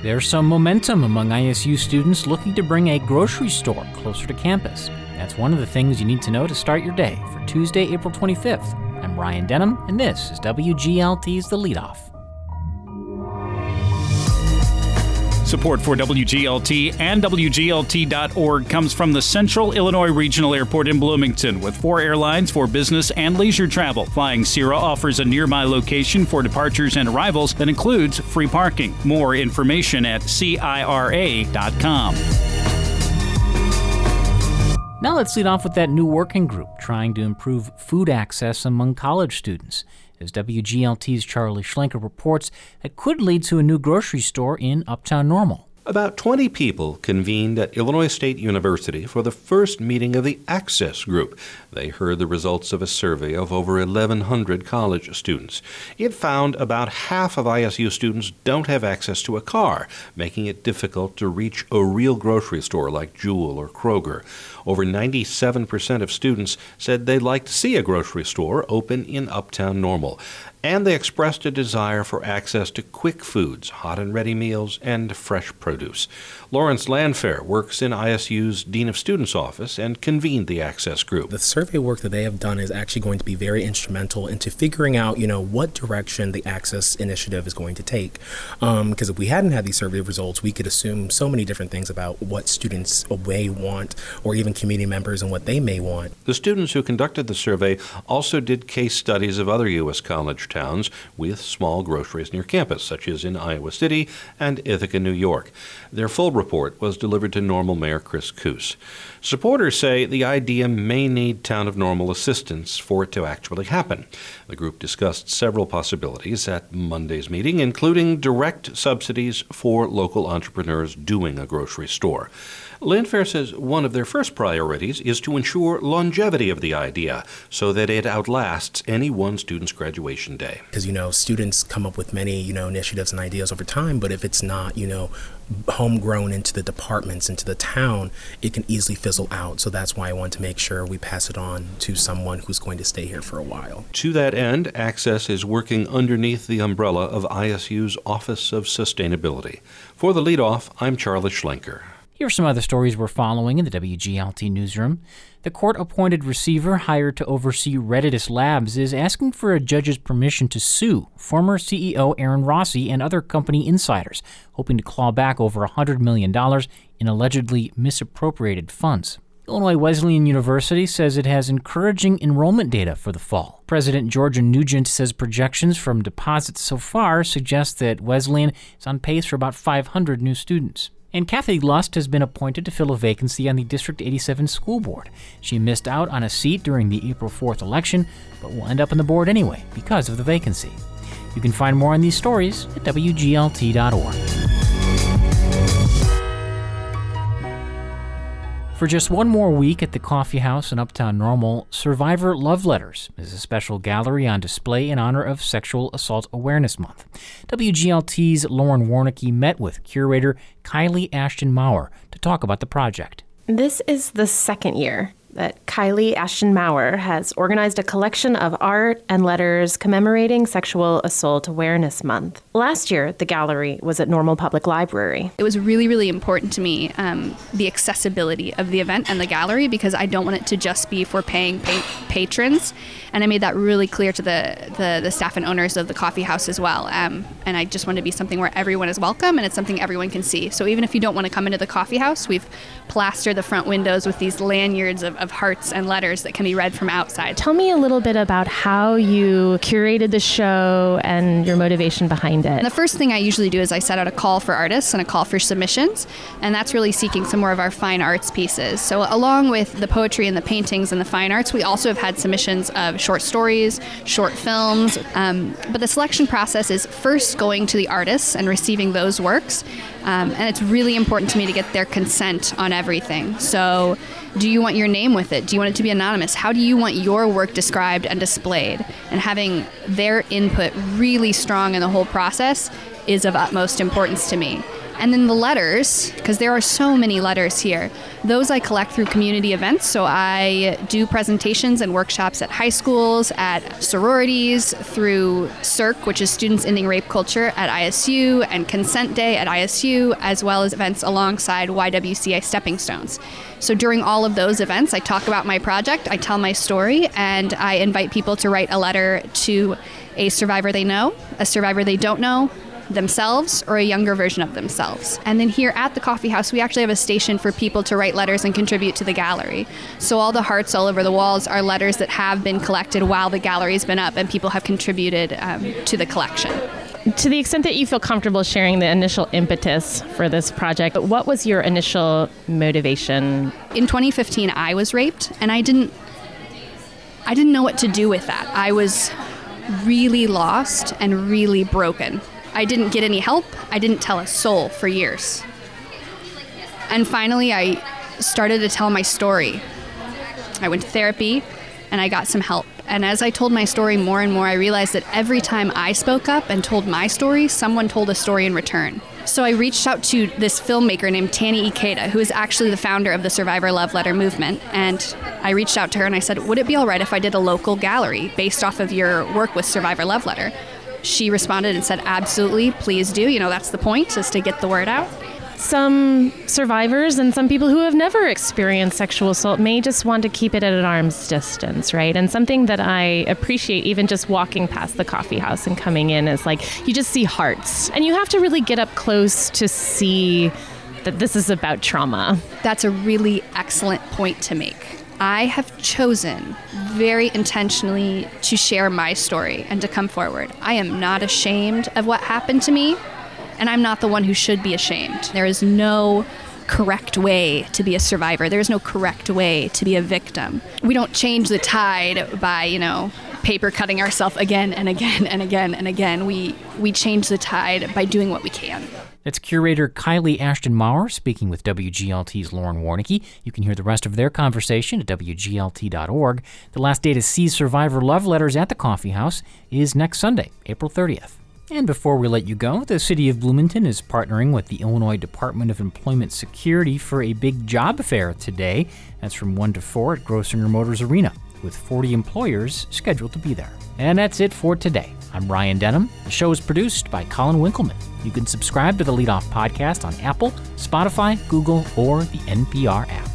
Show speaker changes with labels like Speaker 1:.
Speaker 1: There's some momentum among ISU students looking to bring a grocery store closer to campus. That's one of the things you need to know to start your day for Tuesday, April 25th. I'm Ryan Denham, and this is WGLT's The Leadoff.
Speaker 2: Support for WGLT and WGLT.org comes from the Central Illinois Regional Airport in Bloomington with four airlines for business and leisure travel. Flying CIRA offers a nearby location for departures and arrivals that includes free parking. More information at CIRA.com.
Speaker 1: Now let's lead off with that new working group trying to improve food access among college students as WGLT's Charlie Schlenker reports, that could lead to a new grocery store in Uptown Normal.
Speaker 3: About 20 people convened at Illinois State University for the first meeting of the Access Group. They heard the results of a survey of over 1,100 college students. It found about half of ISU students don't have access to a car, making it difficult to reach a real grocery store like Jewel or Kroger. Over 97% of students said they'd like to see a grocery store open in Uptown Normal and they expressed a desire for access to quick foods, hot and ready meals, and fresh produce. Lawrence Landfair works in ISU's Dean of Students office and convened the Access Group.
Speaker 4: The survey work that they have done is actually going to be very instrumental into figuring out, you know, what direction the Access Initiative is going to take. Because um, if we hadn't had these survey results, we could assume so many different things about what students may want, or even community members and what they may want.
Speaker 3: The students who conducted the survey also did case studies of other U.S. college towns with small groceries near campus, such as in Iowa City and Ithaca, New York. Their full report was delivered to Normal Mayor Chris Koos. Supporters say the idea may need Town of Normal assistance for it to actually happen. The group discussed several possibilities at Monday's meeting, including direct subsidies for local entrepreneurs doing a grocery store. Landfair says one of their first priorities is to ensure longevity of the idea so that it outlasts any one student's graduation day.
Speaker 4: Because, you know, students come up with many, you know, initiatives and ideas over time, but if it's not, you know, homegrown into the departments, into the town, it can easily fizzle out. So that's why I want to make sure we pass it on to someone who's going to stay here for a while.
Speaker 3: To that end, Access is working underneath the umbrella of ISU's Office of Sustainability. For the leadoff, I'm Charlie Schlenker.
Speaker 1: Here are some other stories we're following in the WGLT newsroom. The court appointed receiver hired to oversee Reditus Labs is asking for a judge's permission to sue former CEO Aaron Rossi and other company insiders, hoping to claw back over $100 million in allegedly misappropriated funds. Illinois Wesleyan University says it has encouraging enrollment data for the fall. President Georgia Nugent says projections from deposits so far suggest that Wesleyan is on pace for about 500 new students. And Kathy Lust has been appointed to fill a vacancy on the District 87 School Board. She missed out on a seat during the April 4th election, but will end up on the board anyway because of the vacancy. You can find more on these stories at WGLT.org. For just one more week at the Coffee House in Uptown Normal, Survivor Love Letters is a special gallery on display in honor of Sexual Assault Awareness Month. WGLT's Lauren Warnecke met with curator Kylie Ashton Maurer to talk about the project.
Speaker 5: This is the second year that Kylie Ashton Maurer has organized a collection of art and letters commemorating Sexual Assault Awareness Month. Last year, the gallery was at Normal Public Library.
Speaker 6: It was really, really important to me um, the accessibility of the event and the gallery because I don't want it to just be for paying pa- patrons. And I made that really clear to the, the, the staff and owners of the coffee house as well. Um, and I just want to be something where everyone is welcome and it's something everyone can see. So even if you don't want to come into the coffee house, we've plastered the front windows with these lanyards of, of hearts and letters that can be read from outside.
Speaker 5: Tell me a little bit about how you curated the show and your motivation behind it it?
Speaker 6: And the first thing I usually do is I set out a call for artists and a call for submissions, and that's really seeking some more of our fine arts pieces. So, along with the poetry and the paintings and the fine arts, we also have had submissions of short stories, short films. Um, but the selection process is first going to the artists and receiving those works, um, and it's really important to me to get their consent on everything. So, do you want your name with it? Do you want it to be anonymous? How do you want your work described and displayed? And having their input really strong in the whole process is of utmost importance to me. And then the letters, because there are so many letters here, those I collect through community events. So I do presentations and workshops at high schools, at sororities, through SERC, which is Students Ending Rape Culture at ISU, and Consent Day at ISU, as well as events alongside YWCA Stepping Stones. So during all of those events, I talk about my project, I tell my story, and I invite people to write a letter to a survivor they know, a survivor they don't know, themselves or a younger version of themselves. And then here at the coffee house, we actually have a station for people to write letters and contribute to the gallery. So all the hearts all over the walls are letters that have been collected while the gallery's been up and people have contributed um, to the collection.
Speaker 5: To the extent that you feel comfortable sharing the initial impetus for this project, what was your initial motivation?
Speaker 6: In 2015, I was raped and I didn't I didn't know what to do with that. I was really lost and really broken. I didn't get any help. I didn't tell a soul for years. And finally, I started to tell my story. I went to therapy and I got some help. And as I told my story more and more, I realized that every time I spoke up and told my story, someone told a story in return. So I reached out to this filmmaker named Tani Ikeda, who is actually the founder of the Survivor Love Letter movement. And I reached out to her and I said, Would it be all right if I did a local gallery based off of your work with Survivor Love Letter? She responded and said, Absolutely, please do. You know, that's the point, is to get the word out
Speaker 5: some survivors and some people who have never experienced sexual assault may just want to keep it at an arm's distance, right? And something that I appreciate, even just walking past the coffee house and coming in, is like you just see hearts. And you have to really get up close to see that this is about trauma.
Speaker 6: That's a really excellent point to make. I have chosen very intentionally to share my story and to come forward. I am not ashamed of what happened to me and I'm not the one who should be ashamed. There is no correct way to be a survivor. There is no correct way to be a victim. We don't change the tide by, you know, paper cutting ourselves again and again and again and again. We we change the tide by doing what we can.
Speaker 1: That's curator Kylie Ashton Maurer speaking with WGLT's Lauren Warnecke. You can hear the rest of their conversation at WGLT.org. The last day to see survivor love letters at the coffee house is next Sunday, April 30th. And before we let you go, the City of Bloomington is partnering with the Illinois Department of Employment Security for a big job fair today. That's from 1 to 4 at Grossinger Motors Arena, with 40 employers scheduled to be there. And that's it for today. I'm Ryan Denham. The show is produced by Colin Winkelman. You can subscribe to the Lead Off podcast on Apple, Spotify, Google, or the NPR app.